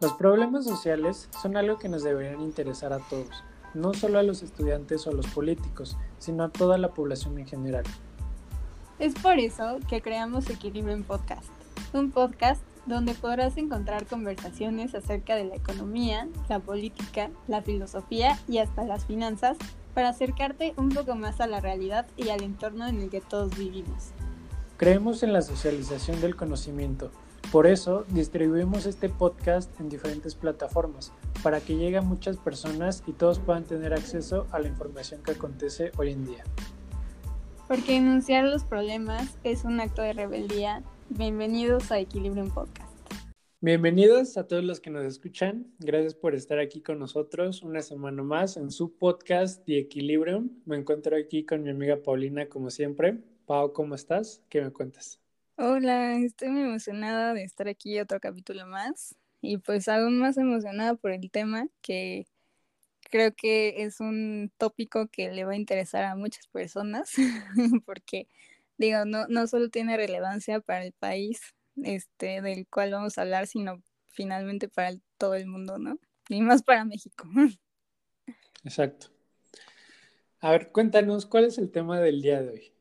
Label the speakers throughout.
Speaker 1: Los problemas sociales son algo que nos deberían interesar a todos, no solo a los estudiantes o a los políticos, sino a toda la población en general.
Speaker 2: Es por eso que creamos Equilibrio en Podcast, un podcast donde podrás encontrar conversaciones acerca de la economía, la política, la filosofía y hasta las finanzas para acercarte un poco más a la realidad y al entorno en el que todos vivimos.
Speaker 1: Creemos en la socialización del conocimiento, por eso distribuimos este podcast en diferentes plataformas para que llegue a muchas personas y todos puedan tener acceso a la información que acontece hoy en día.
Speaker 2: Porque enunciar los problemas es un acto de rebeldía. Bienvenidos a Equilibrium Podcast.
Speaker 1: Bienvenidos a todos los que nos escuchan. Gracias por estar aquí con nosotros una semana más en su podcast de Equilibrium. Me encuentro aquí con mi amiga Paulina como siempre. Pau, ¿cómo estás? ¿Qué me cuentas?
Speaker 3: Hola, estoy muy emocionada de estar aquí otro capítulo más y pues aún más emocionada por el tema que creo que es un tópico que le va a interesar a muchas personas porque digo, no, no solo tiene relevancia para el país este del cual vamos a hablar, sino finalmente para todo el mundo, ¿no? Y más para México.
Speaker 1: Exacto. A ver, cuéntanos, ¿cuál es el tema del día de hoy?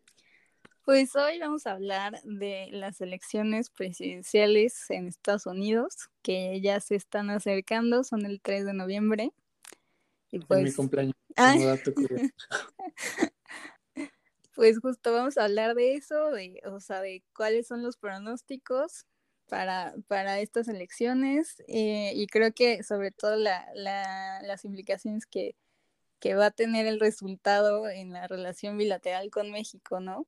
Speaker 3: Pues hoy vamos a hablar de las elecciones presidenciales en Estados Unidos, que ya se están acercando, son el 3 de noviembre.
Speaker 1: Y pues... mi cumpleaños. dato
Speaker 3: pues justo vamos a hablar de eso, de, o sea, de cuáles son los pronósticos para, para estas elecciones eh, y creo que sobre todo la, la, las implicaciones que, que va a tener el resultado en la relación bilateral con México, ¿no?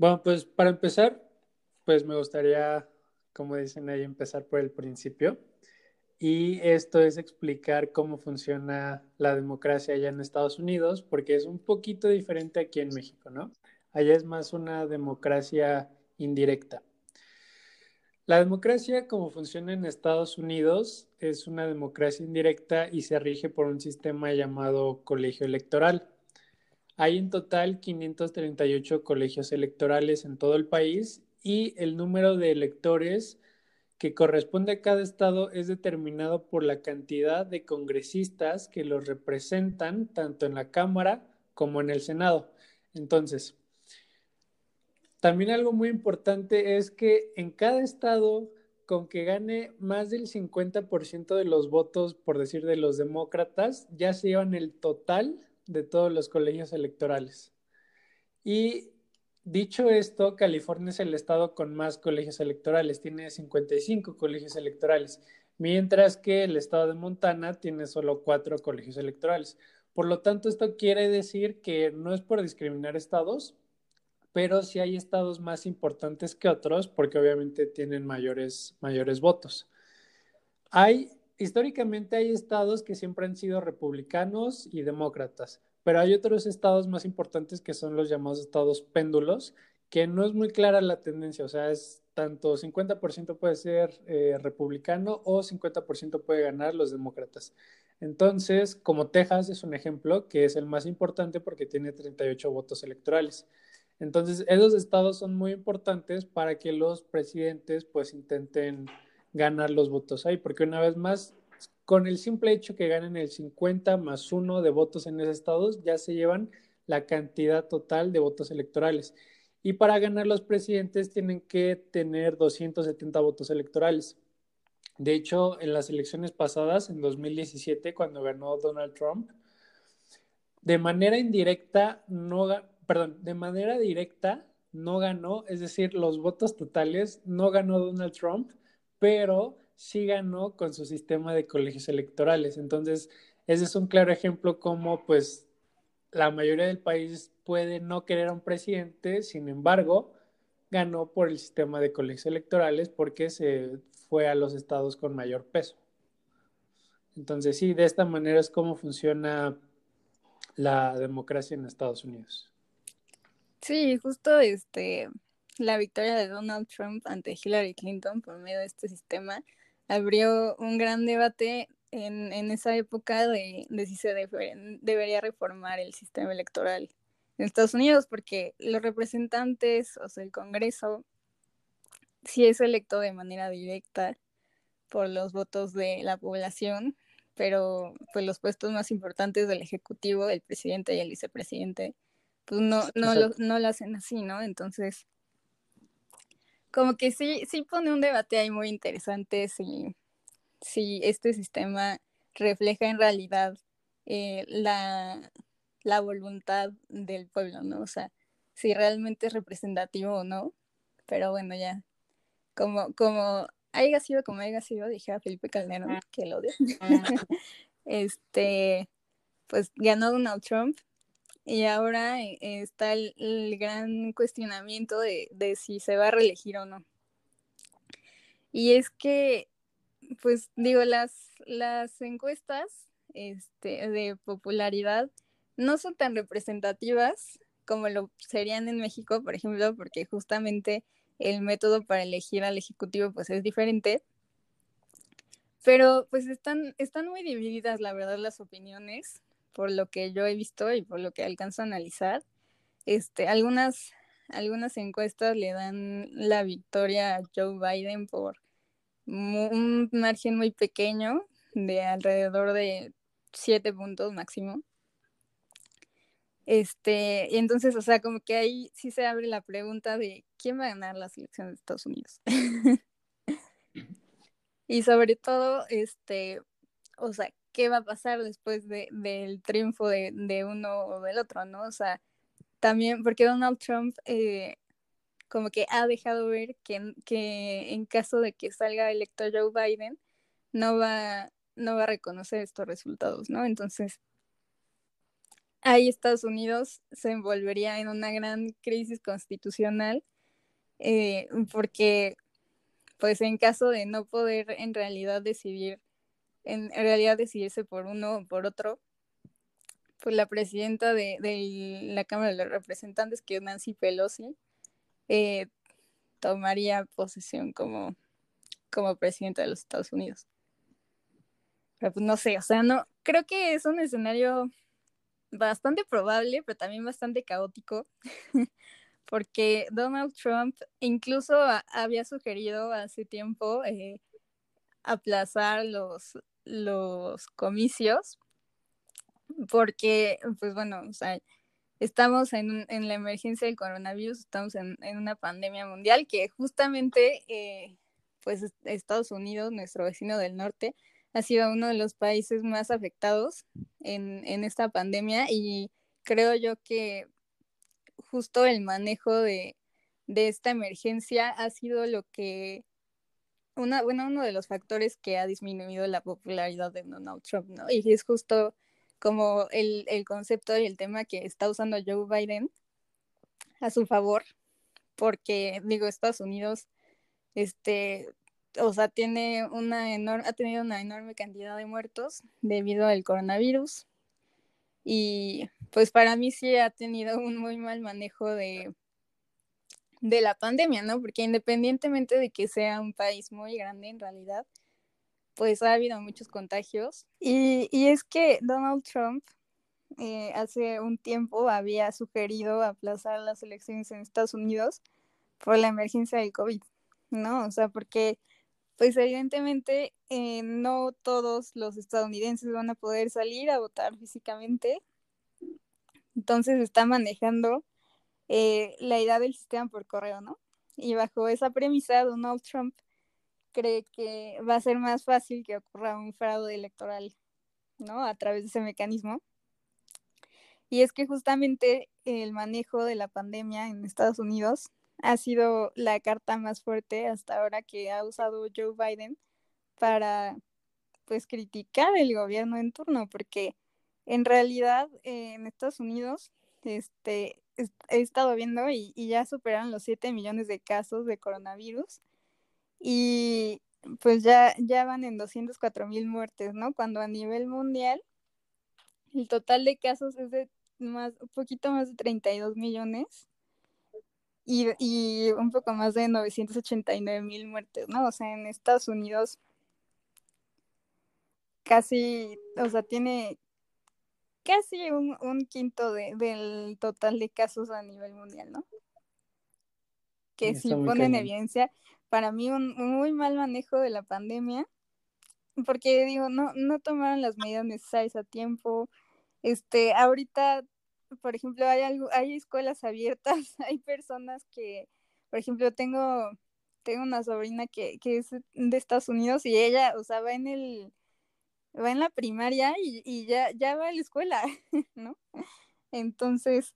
Speaker 1: Bueno, pues para empezar, pues me gustaría, como dicen ahí, empezar por el principio. Y esto es explicar cómo funciona la democracia allá en Estados Unidos, porque es un poquito diferente aquí en México, ¿no? Allá es más una democracia indirecta. La democracia, como funciona en Estados Unidos, es una democracia indirecta y se rige por un sistema llamado colegio electoral. Hay en total 538 colegios electorales en todo el país y el número de electores que corresponde a cada estado es determinado por la cantidad de congresistas que los representan tanto en la Cámara como en el Senado. Entonces, también algo muy importante es que en cada estado, con que gane más del 50% de los votos, por decir de los demócratas, ya se llevan el total de todos los colegios electorales. Y dicho esto, California es el estado con más colegios electorales, tiene 55 colegios electorales, mientras que el estado de Montana tiene solo cuatro colegios electorales. Por lo tanto, esto quiere decir que no es por discriminar estados, pero sí hay estados más importantes que otros porque obviamente tienen mayores, mayores votos. Hay históricamente hay estados que siempre han sido republicanos y demócratas, pero hay otros estados más importantes que son los llamados estados péndulos, que no es muy clara la tendencia, o sea, es tanto 50% puede ser eh, republicano o 50% puede ganar los demócratas. Entonces, como Texas es un ejemplo, que es el más importante porque tiene 38 votos electorales. Entonces, esos estados son muy importantes para que los presidentes pues intenten ganar los votos ahí, porque una vez más, con el simple hecho que ganen el 50 más 1 de votos en esos estados, ya se llevan la cantidad total de votos electorales. Y para ganar los presidentes tienen que tener 270 votos electorales. De hecho, en las elecciones pasadas, en 2017, cuando ganó Donald Trump, de manera indirecta, no, perdón, de manera directa no ganó, es decir, los votos totales no ganó Donald Trump, pero sí ganó con su sistema de colegios electorales. Entonces, ese es un claro ejemplo como pues la mayoría del país puede no querer a un presidente, sin embargo, ganó por el sistema de colegios electorales porque se fue a los estados con mayor peso. Entonces, sí, de esta manera es como funciona la democracia en Estados Unidos.
Speaker 3: Sí, justo este la victoria de Donald Trump ante Hillary Clinton por medio de este sistema abrió un gran debate en, esa época de, si se debería reformar el sistema electoral en Estados Unidos, porque los representantes, o sea, el Congreso, si es electo de manera directa, por los votos de la población, pero pues los puestos más importantes del Ejecutivo, el presidente y el vicepresidente, pues no, no, lo, no lo hacen así, ¿no? Entonces, como que sí, sí pone un debate ahí muy interesante si, si este sistema refleja en realidad eh, la, la voluntad del pueblo, ¿no? O sea, si realmente es representativo o no. Pero bueno, ya, como, como haya sido como haya sido, dije a Felipe Calderón, que lo odio. este, pues ganó Donald Trump y ahora eh, está el, gran cuestionamiento de, de, si se va a reelegir o no. Y es que, pues digo, las, las encuestas este, de popularidad no son tan representativas como lo serían en México, por ejemplo, porque justamente el método para elegir al ejecutivo pues es diferente. Pero pues están, están muy divididas, la verdad, las opiniones, por lo que yo he visto y por lo que alcanzo a analizar. Este, algunas, algunas encuestas le dan la victoria a Joe Biden por un margen muy pequeño, de alrededor de siete puntos máximo. Este, y entonces, o sea, como que ahí sí se abre la pregunta de quién va a ganar las elecciones de Estados Unidos. y sobre todo, este, o sea, qué va a pasar después de, del triunfo de, uno o del otro, ¿no? O sea, también porque Donald Trump eh, como que ha dejado ver que, que en caso de que salga electo Joe Biden, no va, no va a reconocer estos resultados, ¿no? Entonces, ahí Estados Unidos se envolvería en una gran crisis constitucional eh, porque pues en caso de no poder en realidad decidir, en realidad decidirse por uno o por otro, pues la presidenta de, la Cámara de los Representantes, que es Nancy Pelosi, eh, tomaría posesión como, como presidenta de los Estados Unidos. Pero pues no sé, o sea, no, creo que es un escenario bastante probable, pero también bastante caótico, porque Donald Trump incluso había sugerido hace tiempo eh, aplazar los, los comicios, porque, pues bueno, o sea, estamos en, en la emergencia del coronavirus, estamos en, en una pandemia mundial que justamente, eh, pues Estados Unidos, nuestro vecino del norte, ha sido uno de los países más afectados en, en esta pandemia y creo yo que justo el manejo de, de esta emergencia ha sido lo que una, bueno, uno de los factores que ha disminuido la popularidad de Donald Trump, ¿no? Y es justo como el, el concepto y el tema que está usando Joe Biden a su favor, porque digo, Estados Unidos, este, o sea, tiene una enorme, ha tenido una enorme cantidad de muertos debido al coronavirus. Y pues para mí sí ha tenido un muy mal manejo de, de la pandemia, ¿no? Porque independientemente de que sea un país muy grande en realidad, pues ha habido muchos contagios. Y, y es que Donald Trump eh, hace un tiempo había sugerido aplazar las elecciones en Estados Unidos por la emergencia del COVID, ¿no? O sea, porque pues evidentemente eh, no todos los estadounidenses van a poder salir a votar físicamente. Entonces está manejando eh, la idea del sistema por correo, ¿no? Y bajo esa premisa, Donald Trump cree que va a ser más fácil que ocurra un fraude electoral, ¿no? A través de ese mecanismo. Y es que justamente el manejo de la pandemia en Estados Unidos ha sido la carta más fuerte hasta ahora que ha usado Joe Biden para pues criticar el gobierno en turno, porque en realidad eh, en Estados Unidos este, he estado viendo y, ya superaron los 7 millones de casos de coronavirus y pues ya, ya van en 204 mil muertes, ¿no? Cuando a nivel mundial el total de casos es de más, un poquito más de 32 millones y, un poco más de 989 mil muertes, ¿no? O sea, en Estados Unidos casi, o sea, tiene casi un, quinto del total de casos a nivel mundial, ¿no? Que sí, pone en evidencia para mí un, muy mal manejo de la pandemia porque digo, no, no tomaron las medidas necesarias a tiempo. Este, ahorita, por ejemplo, hay algo, hay escuelas abiertas, hay personas que, por ejemplo, tengo, tengo una sobrina que, que es de Estados Unidos y ella, o sea, va en el, va en la primaria y, y ya, ya va a la escuela, ¿no? Entonces,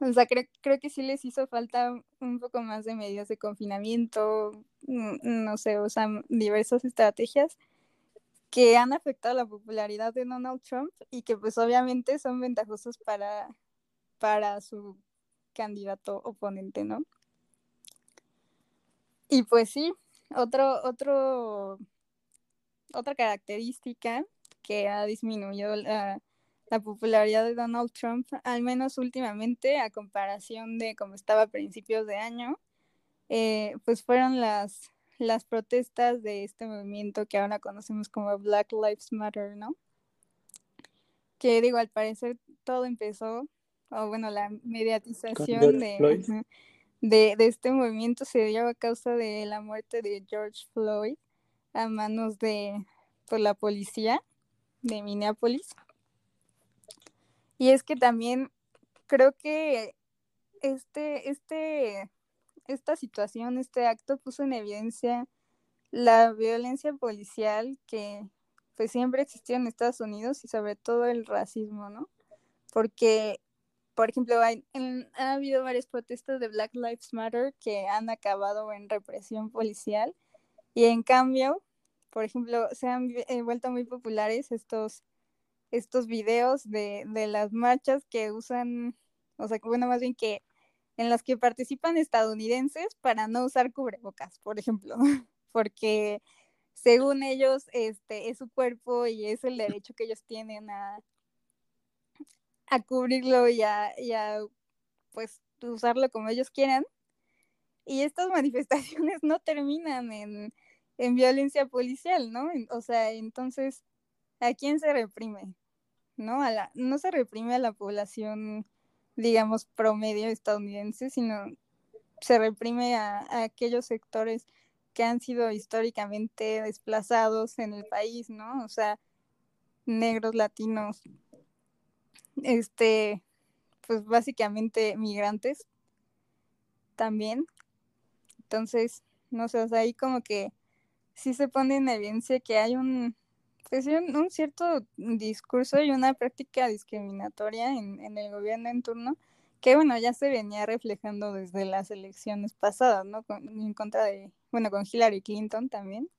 Speaker 3: o sea, creo, creo que sí les hizo falta un poco más de medidas de confinamiento, no sé, o sea, diversas estrategias que han afectado la popularidad de Donald Trump y que pues obviamente son ventajosos para, para su candidato oponente, ¿no? Y pues sí, otro, otro, otra característica que ha disminuido la, la popularidad de Donald Trump, al menos últimamente, a comparación de cómo estaba a principios de año, eh, pues fueron las, las protestas de este movimiento que ahora conocemos como Black Lives Matter, ¿no? Que digo, al parecer todo empezó, o bueno, la mediatización de, de, de, este movimiento se dio a causa de la muerte de George Floyd a manos de por la policía de Minneapolis. Y es que también creo que este, este, esta situación, este acto puso en evidencia la violencia policial que pues siempre existió en Estados Unidos y sobre todo el racismo, ¿no? Porque, por ejemplo, hay, ha habido varias protestas de Black Lives Matter que han acabado en represión policial y en cambio, por ejemplo, se han eh, vuelto muy populares estos estos videos de, de las marchas que usan, o sea, bueno, más bien que en las que participan estadounidenses para no usar cubrebocas, por ejemplo, porque según ellos este es su cuerpo y es el derecho que ellos tienen a, a cubrirlo y a, y a pues usarlo como ellos quieran. Y estas manifestaciones no terminan en, en violencia policial, ¿no? O sea, entonces, ¿a quién se reprime? ¿no? A la, no se reprime a la población, digamos, promedio estadounidense, sino se reprime a, aquellos sectores que han sido históricamente desplazados en el país, ¿no? O sea, negros, latinos, este, pues básicamente migrantes también. Entonces, no sé, ahí como que sí se pone en evidencia que hay un, pues un, un, cierto discurso y una práctica discriminatoria en, en, el gobierno en turno que bueno ya se venía reflejando desde las elecciones pasadas no con, en contra de bueno con Hillary Clinton también.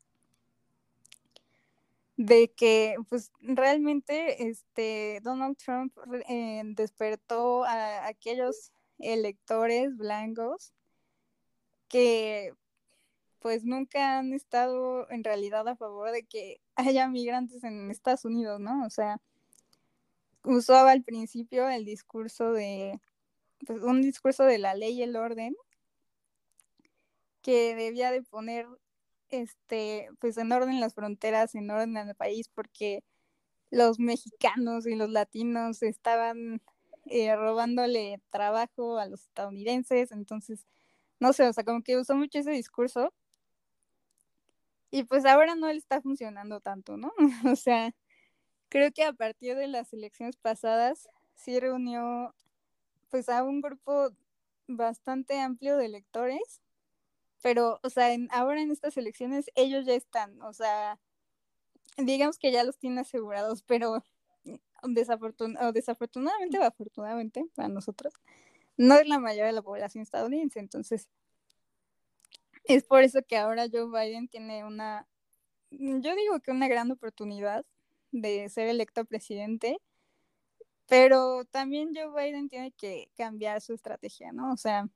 Speaker 3: De que pues realmente este Donald Trump eh, despertó a aquellos electores blancos que pues nunca han estado en realidad a favor de que haya migrantes en Estados Unidos, ¿no? O sea, usaba al principio el discurso de, pues, un discurso de la ley y el orden que debía de poner, este, pues en orden las fronteras, en orden el país, porque los mexicanos y los latinos estaban eh, robándole trabajo a los estadounidenses, entonces, no sé, o sea, como que usó mucho ese discurso y pues ahora no le está funcionando tanto, ¿no? o sea, creo que a partir de las elecciones pasadas sí reunió pues a un grupo bastante amplio de electores, pero, o sea, en, ahora en estas elecciones ellos ya están, o sea, digamos que ya los tiene asegurados, pero desafortun o desafortunadamente o afortunadamente para nosotros, no es la mayoría de la población estadounidense, entonces es por eso que ahora Joe Biden tiene una, yo digo que una gran oportunidad de ser electo presidente, pero también Joe Biden tiene que cambiar su estrategia, ¿no? O sea,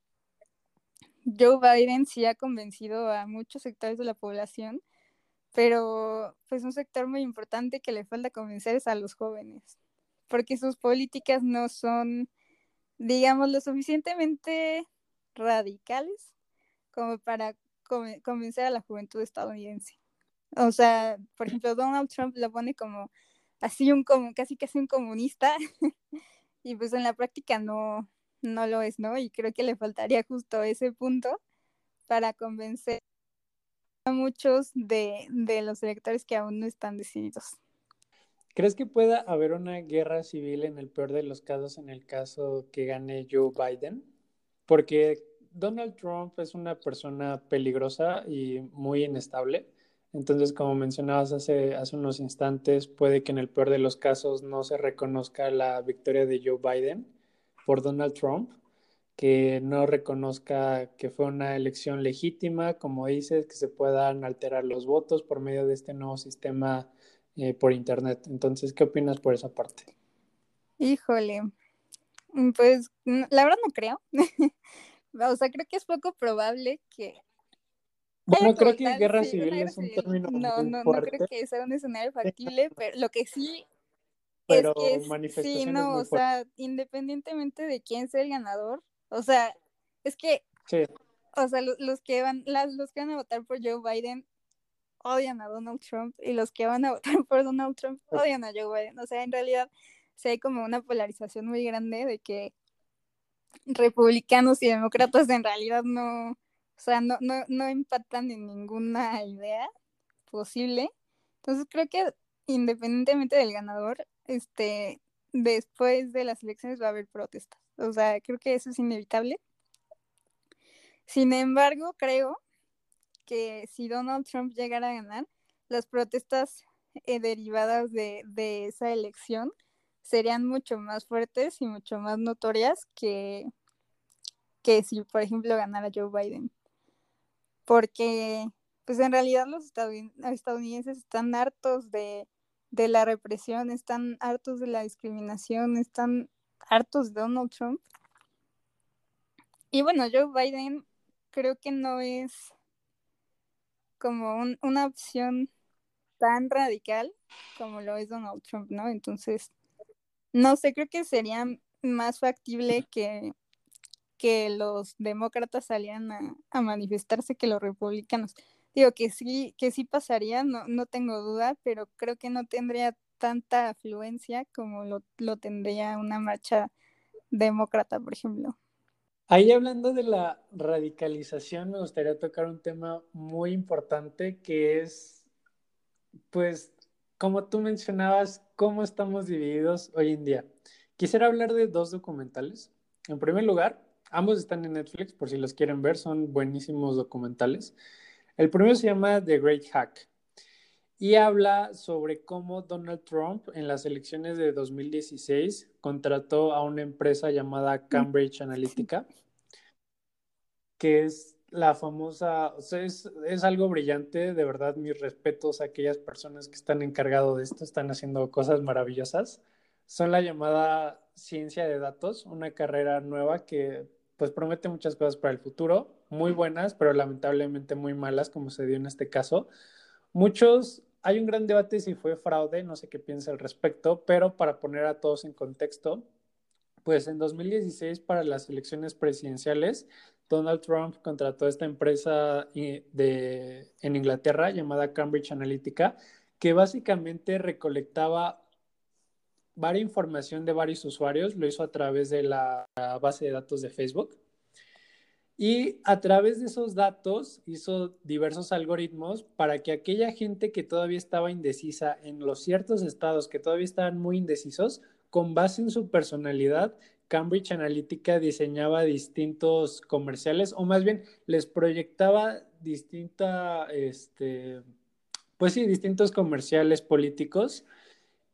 Speaker 3: Joe Biden sí ha convencido a muchos sectores de la población, pero pues un sector muy importante que le falta convencer es a los jóvenes, porque sus políticas no son, digamos, lo suficientemente radicales como para convencer a la juventud estadounidense. O sea, por ejemplo, Donald Trump lo pone como así un como casi casi un comunista y pues en la práctica no no lo es, ¿no? Y creo que le faltaría justo ese punto para convencer a muchos de, de los electores que aún no están decididos.
Speaker 1: ¿Crees que pueda haber una guerra civil en el peor de los casos en el caso que gane Joe Biden? Porque Donald Trump es una persona peligrosa y muy inestable. Entonces, como mencionabas hace, hace unos instantes, puede que en el peor de los casos no se reconozca la victoria de Joe Biden por Donald Trump, que no reconozca que fue una elección legítima, como dices, que se puedan alterar los votos por medio de este nuevo sistema eh, por Internet. Entonces, ¿qué opinas por esa parte?
Speaker 3: Híjole, pues la verdad no creo. o sea, creo que es poco probable que
Speaker 1: bueno, creo que guerra civil es un término.
Speaker 3: No, no, no creo que sea un escenario factible, pero lo que sí es que sí, no, o sea, independientemente de quién sea el ganador, o sea, es que, o sea, los, que van, las, los que van a votar por Joe Biden odian a Donald Trump y los que van a votar por Donald Trump odian a Joe Biden, o sea, en realidad sí hay como una polarización muy grande de que republicanos y demócratas en realidad no, o sea, no, no, no empatan en ninguna idea posible. Entonces creo que independientemente del ganador, este, después de las elecciones va a haber protestas. O sea, creo que eso es inevitable. Sin embargo, creo que si Donald Trump llegara a ganar, las protestas eh, derivadas de, de, esa elección serían mucho más fuertes y mucho más notorias que, que si, por ejemplo, ganara Joe Biden porque pues en realidad los estadounidenses están hartos de, la represión, están hartos de la discriminación, están hartos de Donald Trump. Y bueno, Joe Biden creo que no es como una opción tan radical como lo es Donald Trump, ¿no? Entonces, no sé, creo que sería más factible que que los demócratas salían a, manifestarse que los republicanos. Digo que sí, que sí pasaría, no, no tengo duda, pero creo que no tendría tanta afluencia como lo, lo tendría una marcha demócrata, por ejemplo.
Speaker 1: Ahí hablando de la radicalización, me gustaría tocar un tema muy importante que es, pues, como tú mencionabas, cómo estamos divididos hoy en día. Quisiera hablar de dos documentales. En primer lugar, Ambos están en Netflix, por si los quieren ver, son buenísimos documentales. El primero se llama The Great Hack y habla sobre cómo Donald Trump en las elecciones de 2016 contrató a una empresa llamada Cambridge Analytica, que es la famosa, o sea, es, es, algo brillante, de verdad, mis respetos a aquellas personas que están encargados de esto, están haciendo cosas maravillosas. Son la llamada ciencia de datos, una carrera nueva que pues promete muchas cosas para el futuro, muy buenas, pero lamentablemente muy malas, como se dio en este caso. Muchos, hay un gran debate si fue fraude, no sé qué piensa al respecto, pero para poner a todos en contexto, pues en 2016 para las elecciones presidenciales, Donald Trump contrató esta empresa de, en Inglaterra llamada Cambridge Analytica, que básicamente recolectaba varia información de varios usuarios, lo hizo a través de la base de datos de Facebook. Y a través de esos datos hizo diversos algoritmos para que aquella gente que todavía estaba indecisa en los ciertos estados que todavía estaban muy indecisos, con base en su personalidad, Cambridge Analytica diseñaba distintos comerciales o más bien les proyectaba distinta, este, pues sí, distintos comerciales políticos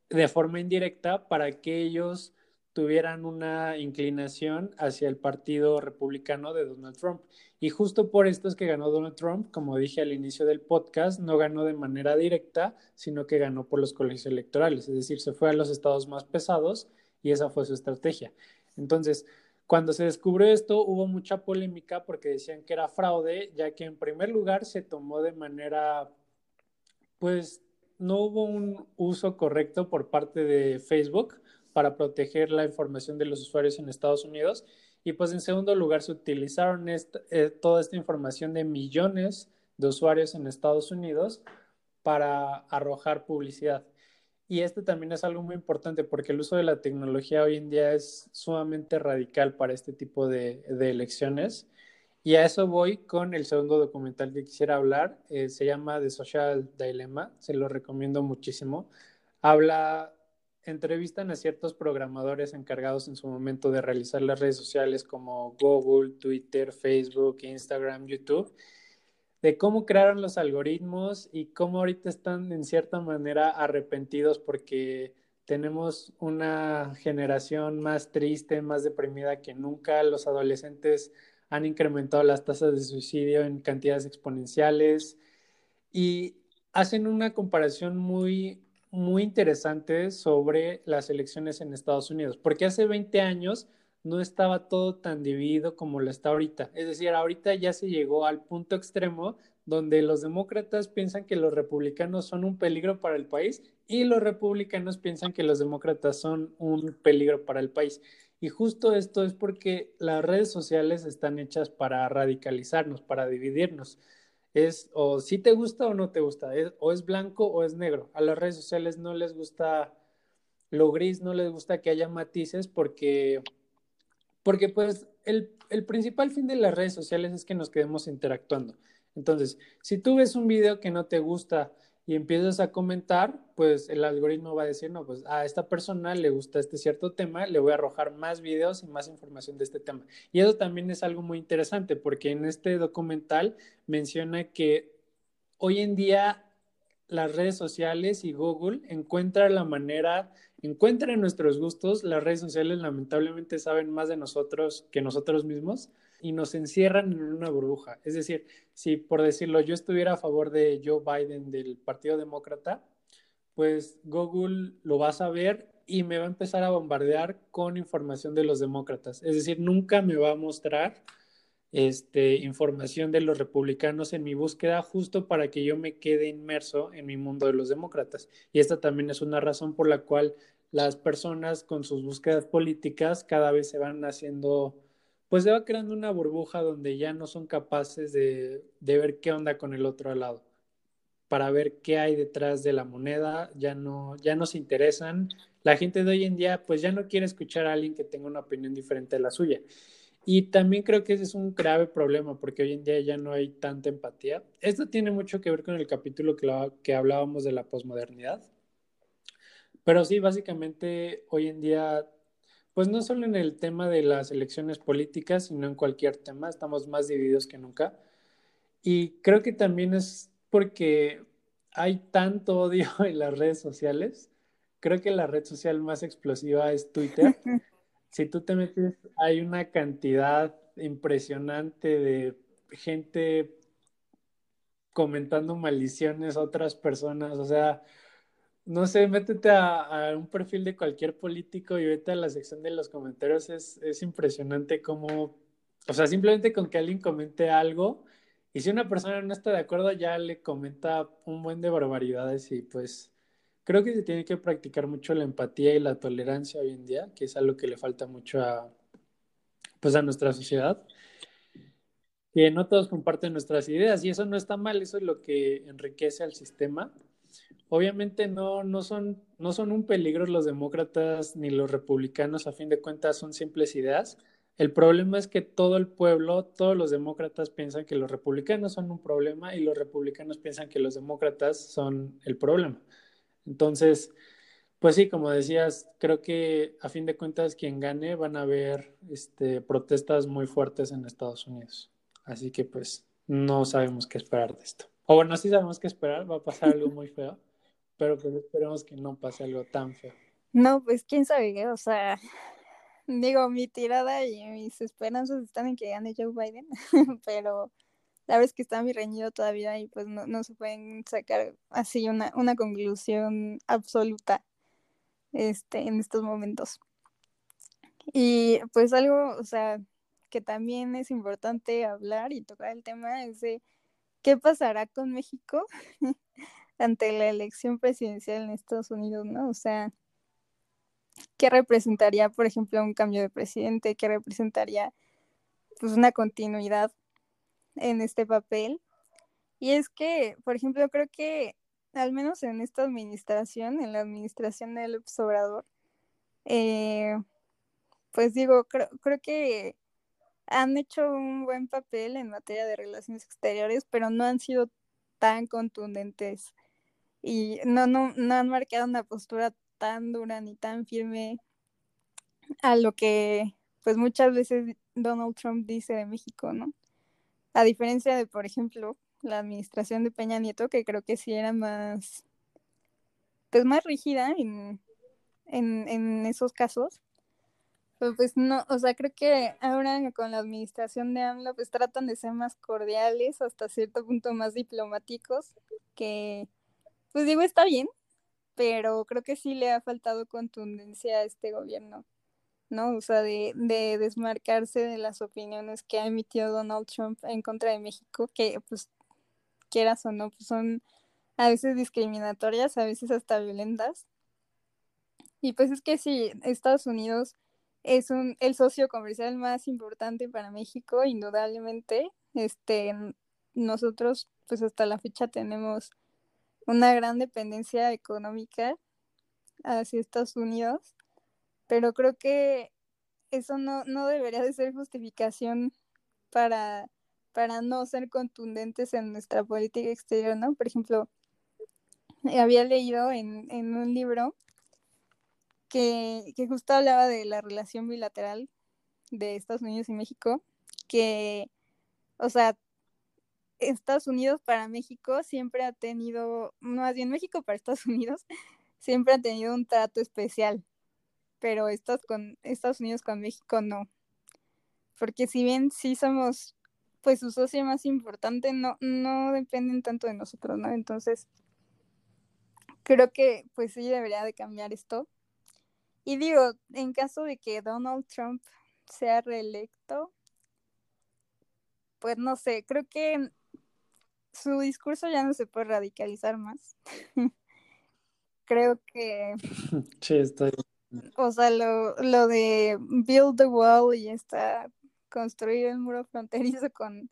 Speaker 1: de forma indirecta para que ellos tuvieran una inclinación hacia el partido republicano de Donald Trump. Y justo por esto es que ganó Donald Trump, como dije al inicio del podcast, no ganó de manera directa, sino que ganó por los colegios electorales, es decir, se fue a los estados más pesados y esa fue su estrategia. Entonces, cuando se descubrió esto, hubo mucha polémica porque decían que era fraude, ya que en primer lugar se tomó de manera, pues, no hubo un uso correcto por parte de Facebook para proteger la información de los usuarios en Estados Unidos. Y pues en segundo lugar se utilizaron eh, toda esta información de millones de usuarios en Estados Unidos para arrojar publicidad. Y esto también es algo muy importante porque el uso de la tecnología hoy en día es sumamente radical para este tipo de, de elecciones Y a eso voy con el segundo documental que quisiera hablar. Eh, se llama The Social Dilemma. Se lo recomiendo muchísimo. Habla, entrevistan a ciertos programadores encargados en su momento de realizar las redes sociales como Google, Twitter, Facebook, Instagram, YouTube de cómo crearon los algoritmos y cómo ahorita están en cierta manera arrepentidos porque tenemos una generación más triste, más deprimida que nunca. Los adolescentes han incrementado las tasas de suicidio en cantidades exponenciales y hacen una comparación muy, muy interesante sobre las elecciones en Estados Unidos, porque hace 20 años no estaba todo tan dividido como lo está ahorita. Es decir, ahorita ya se llegó al punto extremo donde los demócratas piensan que los republicanos son un peligro para el país y los republicanos piensan que los demócratas son un peligro para el país. Y justo esto es porque las redes sociales están hechas para radicalizarnos, para dividirnos. Es o si te gusta o no te gusta, o es blanco o es negro. A las redes sociales no les gusta lo gris, no les gusta que haya matices porque porque pues el, principal fin de las redes sociales es que nos quedemos interactuando. Entonces, si tú ves un video que no te gusta y empiezas a comentar, pues el algoritmo va a decir, no, pues a esta persona le gusta este cierto tema, le voy a arrojar más videos y más información de este tema. Y eso también es algo muy interesante porque en este documental menciona que hoy en día las redes sociales y Google encuentran la manera encuentren nuestros gustos. Las redes sociales lamentablemente saben más de nosotros que nosotros mismos y nos encierran en una burbuja. Es decir, si por decirlo yo estuviera a favor de Joe Biden del Partido Demócrata, pues Google lo va a saber y me va a empezar a bombardear con información de los demócratas. Es decir, nunca me va a mostrar este, información de los republicanos en mi búsqueda justo para que yo me quede inmerso en mi mundo de los demócratas. Y esta también es una razón por la cual las personas con sus búsquedas políticas cada vez se van haciendo, pues se va creando una burbuja donde ya no son capaces de, de ver qué onda con el otro lado, para ver qué hay detrás de la moneda, ya no, ya no se interesan. La gente de hoy en día pues ya no quiere escuchar a alguien que tenga una opinión diferente a la suya. Y también creo que ese es un grave problema porque hoy en día ya no hay tanta empatía. Esto tiene mucho que ver con el capítulo que, que hablábamos de la posmodernidad pero sí, básicamente hoy en día, pues no solo en el tema de las elecciones políticas, sino en cualquier tema, estamos más divididos que nunca. Y creo que también es porque hay tanto odio en las redes sociales. Creo que la red social más explosiva es Twitter. si tú te metes, hay una cantidad impresionante de gente comentando maldiciones a otras personas. O sea, no sé, métete a, un perfil de cualquier político y vete a la sección de los comentarios. Es, es impresionante cómo, o sea, simplemente con que alguien comente algo y si una persona no está de acuerdo ya le comenta un buen de barbaridades y pues creo que se tiene que practicar mucho la empatía y la tolerancia hoy en día, que es algo que le falta mucho a, pues a nuestra sociedad. Que no todos comparten nuestras ideas y eso no está mal, eso es lo que enriquece al sistema Obviamente no, no, son, no son un peligro los demócratas ni los republicanos, a fin de cuentas son simples ideas. El problema es que todo el pueblo, todos los demócratas piensan que los republicanos son un problema y los republicanos piensan que los demócratas son el problema. Entonces, pues sí, como decías, creo que a fin de cuentas quien gane van a haber este, protestas muy fuertes en Estados Unidos. Así que pues no sabemos qué esperar de esto. O bueno, sí sabemos qué esperar, va a pasar algo muy feo, pero pues esperemos que no pase algo tan feo.
Speaker 3: No, pues quién sabe, o sea, digo, mi tirada y mis esperanzas están en que gane Joe Biden, pero la verdad es que está muy reñido todavía y pues no, no se pueden sacar así una, una conclusión absoluta este, en estos momentos. Y pues algo, o sea, que también es importante hablar y tocar el tema es de qué pasará con México ante la elección presidencial en Estados Unidos, ¿no? O sea, ¿qué representaría, por ejemplo, un cambio de presidente? ¿Qué representaría, pues, una continuidad en este papel? Y es que, por ejemplo, creo que, al menos en esta administración, en la administración del Obrador, eh, pues digo, creo, creo que han hecho un buen papel en materia de relaciones exteriores, pero no han sido tan contundentes y no, no, no han marcado una postura tan dura ni tan firme a lo que pues muchas veces Donald Trump dice de México, ¿no? A diferencia de, por ejemplo, la administración de Peña Nieto, que creo que sí era más, pues más rígida en, en, en esos casos. Pues no, o sea, creo que ahora con la administración de AMLO, pues tratan de ser más cordiales, hasta cierto punto más diplomáticos, que, pues digo, está bien, pero creo que sí le ha faltado contundencia a este gobierno, ¿no? O sea, de, de desmarcarse de las opiniones que ha emitido Donald Trump en contra de México, que pues quieras o no, pues son a veces discriminatorias, a veces hasta violentas. Y pues es que sí, Estados Unidos es un, el socio comercial más importante para México, indudablemente. Este, nosotros, pues hasta la fecha tenemos una gran dependencia económica hacia Estados Unidos, pero creo que eso no, no debería de ser justificación para, para no ser contundentes en nuestra política exterior, ¿no? Por ejemplo, había leído en, en un libro que, justo hablaba de la relación bilateral de Estados Unidos y México, que, o sea, Estados Unidos para México siempre ha tenido, más bien México para Estados Unidos, siempre ha tenido un trato especial, pero Estados, con, Estados Unidos con México no. Porque si bien sí somos, pues su socio más importante, no, no dependen tanto de nosotros, ¿no? Entonces, creo que pues sí debería de cambiar esto. Y digo, en caso de que Donald Trump sea reelecto, pues no sé, creo que su discurso ya no se puede radicalizar más. creo que...
Speaker 1: Sí, estoy...
Speaker 3: O sea, lo, lo de build the wall y está construir el muro fronterizo con,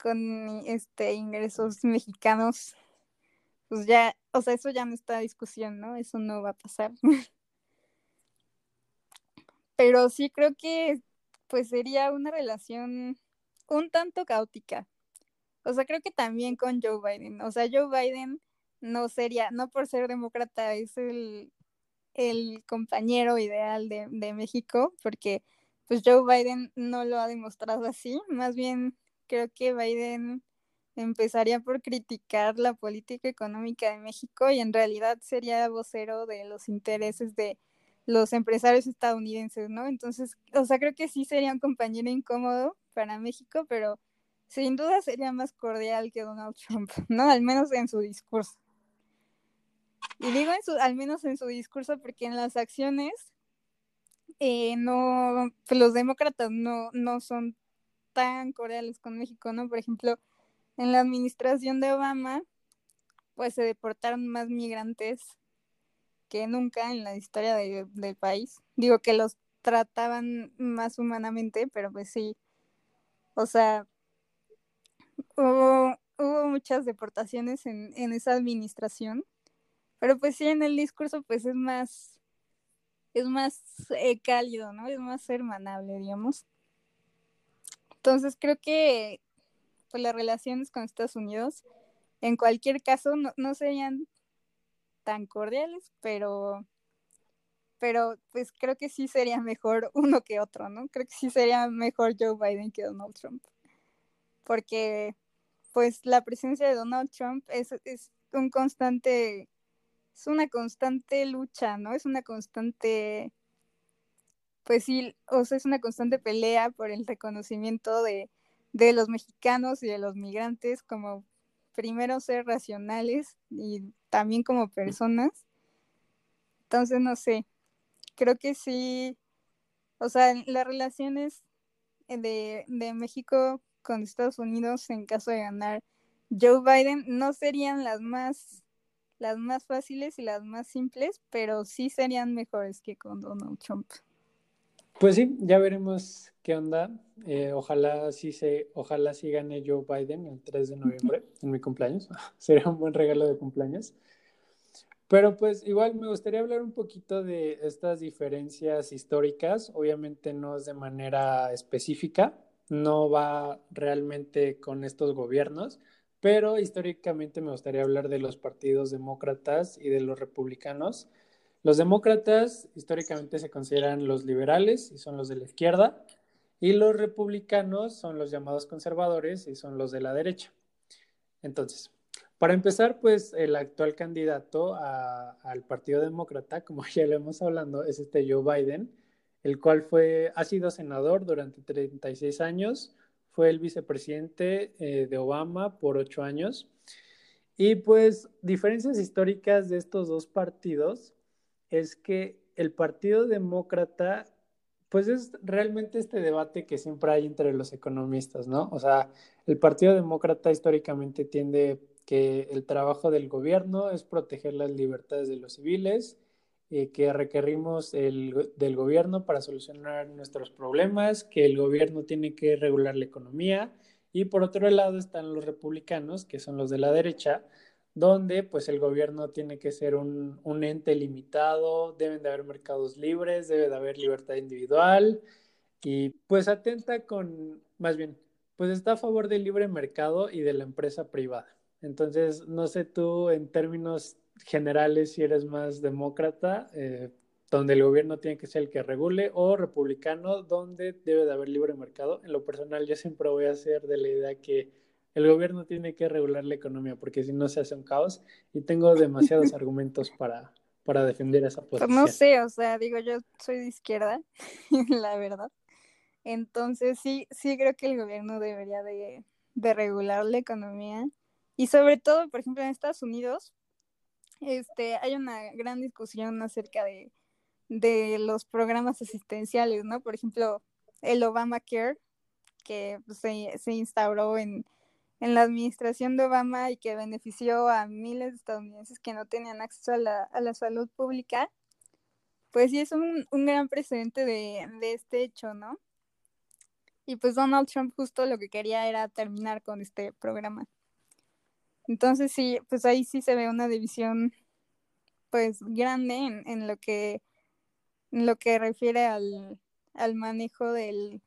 Speaker 3: con este ingresos mexicanos, pues ya, o sea, eso ya no está discusión, ¿no? Eso no va a pasar. pero sí creo que pues sería una relación un tanto caótica. O sea, creo que también con Joe Biden. O sea, Joe Biden no sería, no por ser demócrata, es el, el compañero ideal de, de, México, porque pues Joe Biden no lo ha demostrado así. Más bien creo que Biden empezaría por criticar la política económica de México y en realidad sería vocero de los intereses de los empresarios estadounidenses, ¿no? Entonces, o sea, creo que sí sería un compañero incómodo para México, pero sin duda sería más cordial que Donald Trump, ¿no? Al menos en su discurso. Y digo en su, al menos en su discurso porque en las acciones eh, no, pues los demócratas no, no son tan cordiales con México, ¿no? Por ejemplo, en la administración de Obama, pues se deportaron más migrantes que nunca en la historia del país. Digo que los trataban más humanamente, pero pues sí, o sea, hubo, muchas deportaciones en, esa administración, pero pues sí, en el discurso pues es más, es más eh, cálido, ¿no? Es más hermanable, digamos. Entonces creo que pues, las relaciones con Estados Unidos, en cualquier caso, no, no serían tan cordiales, pero pero pues creo que sí sería mejor uno que otro, ¿no? Creo que sí sería mejor Joe Biden que Donald Trump. Porque pues la presencia de Donald Trump es, es un constante, es una constante lucha, ¿no? Es una constante, pues sí, o sea, es una constante pelea por el reconocimiento de, de los mexicanos y de los migrantes como primero ser racionales y también como personas. Entonces, no sé, creo que sí, o sea, las relaciones de, de México con Estados Unidos en caso de ganar Joe Biden no serían las más las más fáciles y las más simples, pero sí serían mejores que con Donald Trump.
Speaker 1: Pues sí, ya veremos qué onda. Eh, ojalá sí se, ojalá sí gane Joe Biden el 3 de noviembre, en mi cumpleaños. Sería un buen regalo de cumpleaños. Pero pues igual me gustaría hablar un poquito de estas diferencias históricas, obviamente no es de manera específica, no va realmente con estos gobiernos, pero históricamente me gustaría hablar de los partidos demócratas y de los republicanos. Los demócratas históricamente se consideran los liberales y son los de la izquierda, y los republicanos son los llamados conservadores y son los de la derecha. Entonces, para empezar, pues el actual candidato al Partido Demócrata, como ya le hemos hablando, es este Joe Biden, el cual fue, ha sido senador durante 36 años, fue el vicepresidente eh, de Obama por ocho años. Y pues diferencias históricas de estos dos partidos es que el Partido Demócrata, pues es realmente este debate que siempre hay entre los economistas, ¿no? O sea, el Partido Demócrata históricamente tiende que el trabajo del gobierno es proteger las libertades de los civiles, eh, que requerimos el, del gobierno para solucionar nuestros problemas, que el gobierno tiene que regular la economía y por otro lado están los republicanos, que son los de la derecha, donde pues el gobierno tiene que ser un, un ente limitado, deben de haber mercados libres, debe de haber libertad individual y pues atenta con, más bien, pues está a favor del libre mercado y de la empresa privada. Entonces, no sé tú en términos generales si eres más demócrata, eh, donde el gobierno tiene que ser el que regule, o republicano, donde debe de haber libre mercado. En lo personal, yo siempre voy a ser de la idea que el gobierno tiene que regular la economía, porque si no se hace un caos, y tengo demasiados argumentos para, para defender esa
Speaker 3: pues
Speaker 1: posición.
Speaker 3: no sé, o sea, digo, yo soy de izquierda, la verdad. Entonces, sí, sí creo que el gobierno debería de, de regular la economía. Y sobre todo, por ejemplo, en Estados Unidos, este, hay una gran discusión acerca de, de los programas asistenciales, ¿no? Por ejemplo, el Obamacare, que pues, se, se instauró en, en, la administración de Obama y que benefició a miles de estadounidenses que no tenían acceso a la, a la salud pública, pues sí es un, un gran precedente de, de, este hecho, ¿no? Y pues Donald Trump justo lo que quería era terminar con este programa. Entonces sí, pues ahí sí se ve una división pues grande en, en lo que en lo que refiere al, al manejo del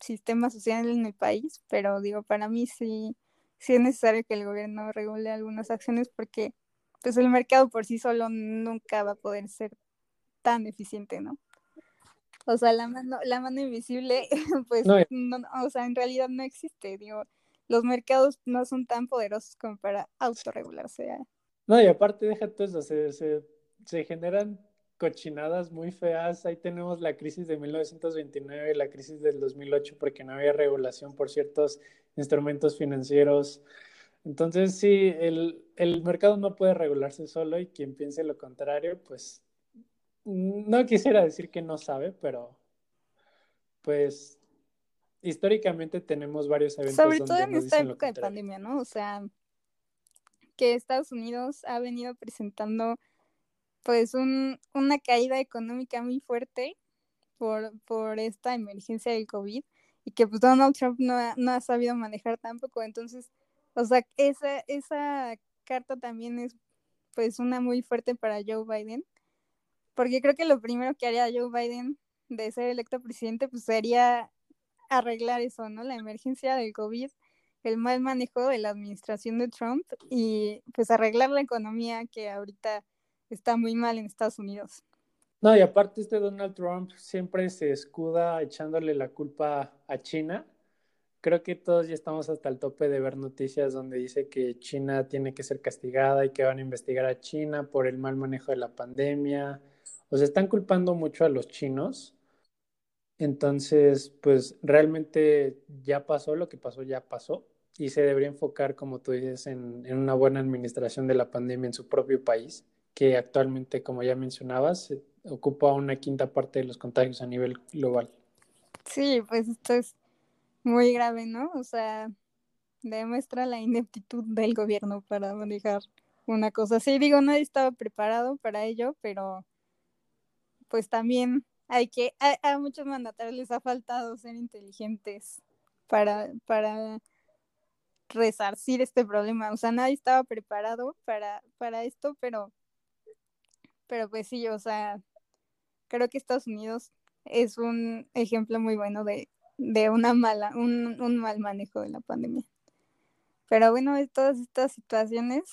Speaker 3: sistema social en el país, pero digo, para mí sí, sí es necesario que el gobierno regule algunas acciones porque pues el mercado por sí solo nunca va a poder ser tan eficiente, ¿no? O sea, la mano, la mano invisible, pues, no, o sea, en realidad no existe, digo, los mercados no son tan poderosos como para autorregularse.
Speaker 1: No, y aparte, deja todo eso, se, se, se generan cochinadas muy feas. Ahí tenemos la crisis de 1929 y la crisis del 2008 porque no había regulación por ciertos instrumentos financieros. Entonces, sí, el, el, mercado no puede regularse solo y quien piense lo contrario, pues no quisiera decir que no sabe, pero pues históricamente tenemos varios eventos.
Speaker 3: Sobre todo en esta época de pandemia, ¿no? O sea, que Estados Unidos ha venido presentando pues un, una caída económica muy fuerte por, por esta emergencia del COVID y que pues Donald Trump no ha, no ha sabido manejar tampoco. Entonces, o sea, esa, esa carta también es pues una muy fuerte para Joe Biden, porque creo que lo primero que haría Joe Biden de ser electo presidente pues sería arreglar eso, ¿no? La emergencia del COVID, el mal manejo de la administración de Trump y pues arreglar la economía que ahorita está muy mal en Estados Unidos.
Speaker 1: No, y aparte este Donald Trump siempre se escuda echándole la culpa a China. Creo que todos ya estamos hasta el tope de ver noticias donde dice que China tiene que ser castigada y que van a investigar a China por el mal manejo de la pandemia. O sea, están culpando mucho a los chinos entonces, pues realmente ya pasó, lo que pasó ya pasó y se debería enfocar, como tú dices, en, en una buena administración de la pandemia en su propio país, que actualmente, como ya mencionabas, ocupa una quinta parte de los contagios a nivel global.
Speaker 3: Sí, pues esto es muy grave, ¿no? O sea, demuestra la ineptitud del gobierno para manejar una cosa así. Digo, nadie estaba preparado para ello, pero pues también hay que, a, muchos mandatarios les ha faltado ser inteligentes para, para resarcir este problema. O sea, nadie estaba preparado para, para esto, pero, pero pues sí, o sea, creo que Estados Unidos es un ejemplo muy bueno de, de una mala, un, un mal manejo de la pandemia. Pero bueno, todas estas situaciones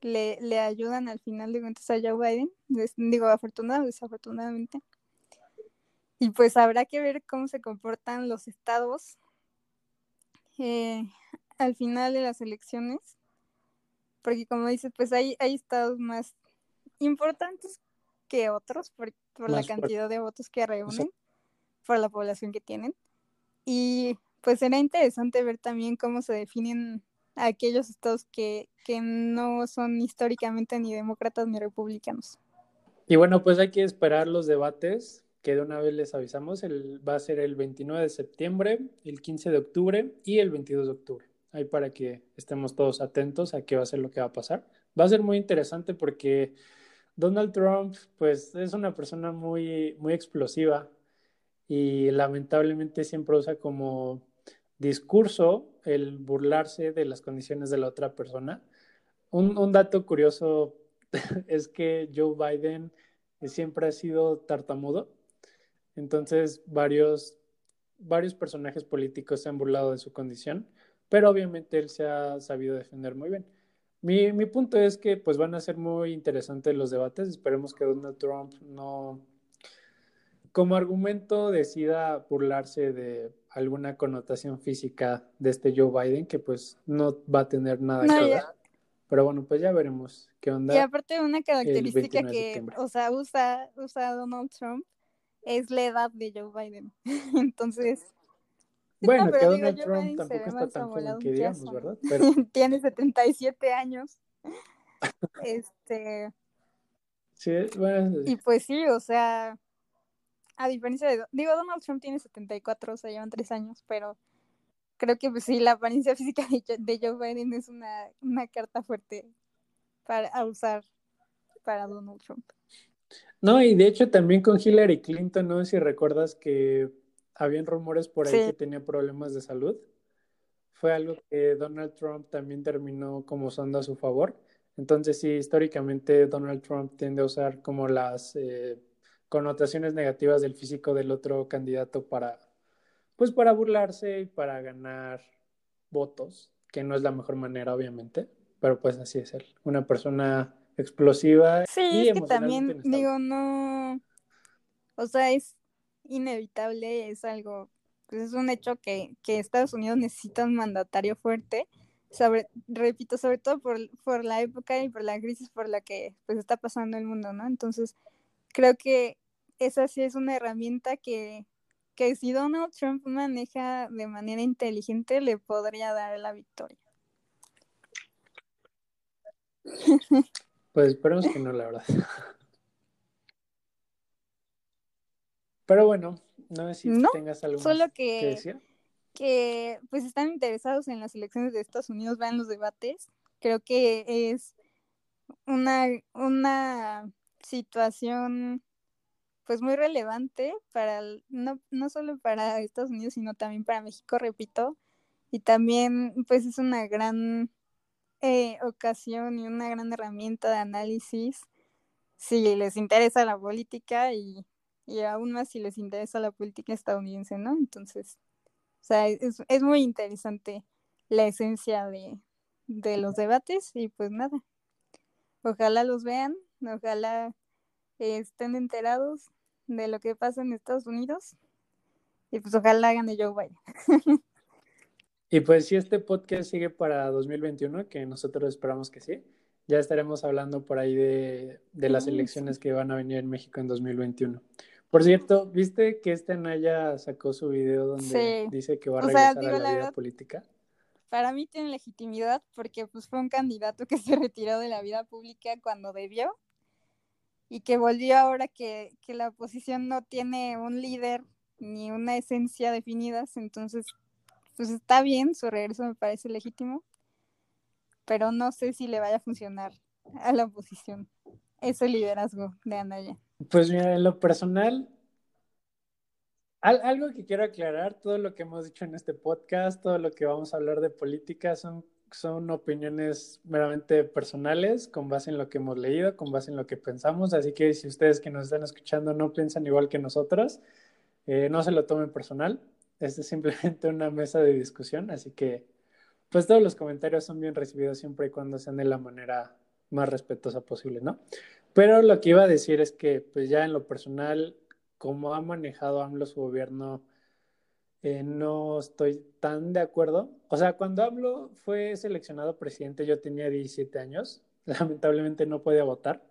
Speaker 3: le, le ayudan al final de cuentas a Joe Biden, digo afortunado, desafortunadamente. Y pues habrá que ver cómo se comportan los estados eh, al final de las elecciones, porque como dices, pues hay, hay estados más importantes que otros por, por la cantidad de votos que reúnen, por la población que tienen. Y pues será interesante ver también cómo se definen aquellos estados que, que no son históricamente ni demócratas ni republicanos.
Speaker 1: Y bueno, pues hay que esperar los debates que de una vez les avisamos, el, va a ser el 29 de septiembre, el 15 de octubre y el 22 de octubre. Ahí para que estemos todos atentos a qué va a ser lo que va a pasar. Va a ser muy interesante porque Donald Trump, pues es una persona muy, muy explosiva y lamentablemente siempre usa como discurso el burlarse de las condiciones de la otra persona. Un, dato curioso es que Joe Biden siempre ha sido tartamudo entonces, varios, varios personajes políticos se han burlado de su condición, pero obviamente él se ha sabido defender muy bien. Mi, mi punto es que pues van a ser muy interesantes los debates. Esperemos que Donald Trump no, como argumento, decida burlarse de alguna connotación física de este Joe Biden, que pues no va a tener nada que ver. Pero bueno, pues ya veremos qué onda.
Speaker 3: Y aparte una característica que, o sea, usa, usa Donald Trump es la edad de Joe Biden. Entonces.
Speaker 1: Bueno, que Donald Trump tampoco está tan joven que digamos, ¿verdad?
Speaker 3: Tiene 77 años. este.
Speaker 1: Sí, bueno.
Speaker 3: Y pues sí, o sea, a diferencia de. Digo, Donald Trump tiene 74, o sea, llevan tres años, pero creo que pues sí, la apariencia física de, Joe Biden es una, una carta fuerte para usar para Donald Trump.
Speaker 1: No, y de hecho también con Hillary Clinton, no sé si recuerdas que habían rumores por ahí que tenía problemas de salud. Fue algo que Donald Trump también terminó como usando a su favor. Entonces sí, históricamente Donald Trump tiende a usar como las eh, connotaciones negativas del físico del otro candidato para, pues para burlarse y para ganar votos, que no es la mejor manera, obviamente, pero pues así es él. Una persona explosiva.
Speaker 3: Sí, y es que también, digo, no, o sea, es inevitable, es algo, pues es un hecho que, que Estados Unidos necesita un mandatario fuerte, sobre, repito, sobre todo por, por la época y por la crisis por la que pues está pasando el mundo, ¿no? Entonces, creo que esa sí es una herramienta que, que si Donald Trump maneja de manera inteligente le podría dar la victoria.
Speaker 1: Pues esperemos que no, la verdad. Pero bueno, no sé si tengas algo
Speaker 3: solo que,
Speaker 1: que, decir.
Speaker 3: Que pues están interesados en las elecciones de Estados Unidos, vean los debates. Creo que es una, una situación pues muy relevante para no, no solo para Estados Unidos, sino también para México, repito. Y también pues es una gran eh, ocasión y una gran herramienta de análisis si les interesa la política y, aún más si les interesa la política estadounidense, ¿no? Entonces, o sea, es, es muy interesante la esencia de, de los debates y pues nada, ojalá los vean, ojalá estén enterados de lo que pasa en Estados Unidos y pues ojalá hagan de Joe Biden.
Speaker 1: Y pues si este podcast sigue para 2021, que nosotros esperamos que sí, ya estaremos hablando por ahí de, las elecciones que van a venir en México en 2021. Por cierto, ¿viste que este Anaya sacó su video donde dice que va a regresar a la, vida política?
Speaker 3: Para mí tiene legitimidad porque pues fue un candidato que se retiró de la vida pública cuando debió y que volvió ahora que, que la oposición no tiene un líder ni una esencia definidas, entonces pues está bien, su regreso me parece legítimo, pero no sé si le vaya a funcionar a la oposición ese liderazgo de Anaya.
Speaker 1: Pues mira, en lo personal, algo que quiero aclarar, todo lo que hemos dicho en este podcast, todo lo que vamos a hablar de política son, son opiniones meramente personales, con base en lo que hemos leído, con base en lo que pensamos, así que si ustedes que nos están escuchando no piensan igual que nosotros, eh, no se lo tomen personal. Esta es simplemente una mesa de discusión, así que pues todos los comentarios son bien recibidos siempre y cuando sean de la manera más respetuosa posible, ¿no? Pero lo que iba a decir es que pues ya en lo personal, como ha manejado AMLO su gobierno, eh, no estoy tan de acuerdo. O sea, cuando AMLO fue seleccionado presidente yo tenía 17 años, lamentablemente no podía votar,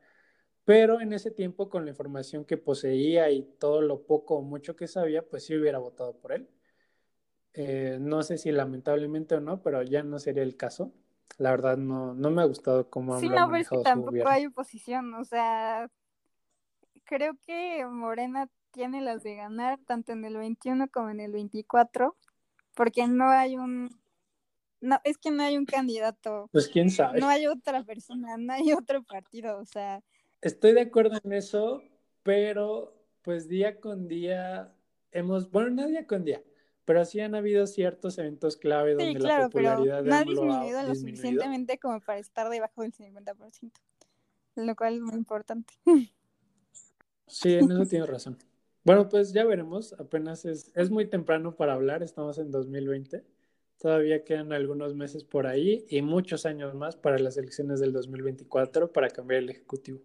Speaker 1: pero en ese tiempo con la información que poseía y todo lo poco o mucho que sabía, pues sí hubiera votado por él. Eh, no sé si lamentablemente o no, pero ya no sería el caso. La verdad no, no me ha gustado cómo
Speaker 3: sí, no, pero es que tampoco hay oposición, o sea, creo que Morena tiene las de ganar tanto en el 21 como en el 24, porque no hay un no, es que no hay un candidato.
Speaker 1: Pues quién sabe.
Speaker 3: No hay otra persona, no hay otro partido, o sea.
Speaker 1: Estoy de acuerdo en eso, pero pues día con día hemos, bueno, no día con día, pero sí han habido ciertos eventos clave donde la popularidad
Speaker 3: no ha disminuido lo suficientemente como para estar debajo del 50%, lo cual es muy importante.
Speaker 1: Sí, en eso tienes razón. Bueno, pues ya veremos, apenas es, es muy temprano para hablar, estamos en 2020, todavía quedan algunos meses por ahí y muchos años más para las elecciones del 2024 para cambiar el Ejecutivo.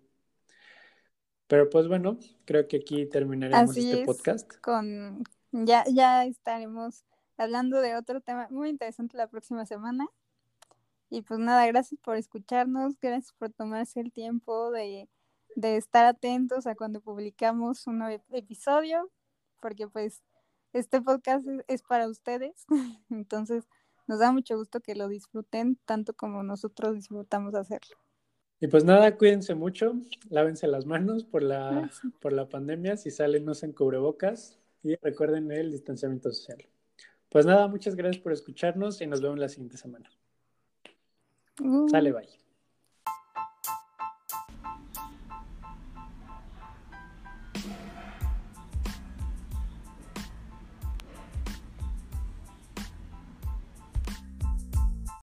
Speaker 1: Pero pues bueno, creo que aquí terminaremos este podcast.
Speaker 3: Con ya, ya estaremos hablando de otro tema muy interesante la próxima semana. Y pues nada, gracias por escucharnos, gracias por tomarse el tiempo de, de estar atentos a cuando publicamos un nuevo episodio, porque pues este podcast es para ustedes, entonces nos da mucho gusto que lo disfruten tanto como nosotros disfrutamos hacerlo.
Speaker 1: Y pues nada, cuídense mucho, lávense las manos por la, por la pandemia, si salen no se cubrebocas y recuerden el distanciamiento social. Pues nada, muchas gracias por escucharnos y nos vemos la siguiente semana. Sale, bye.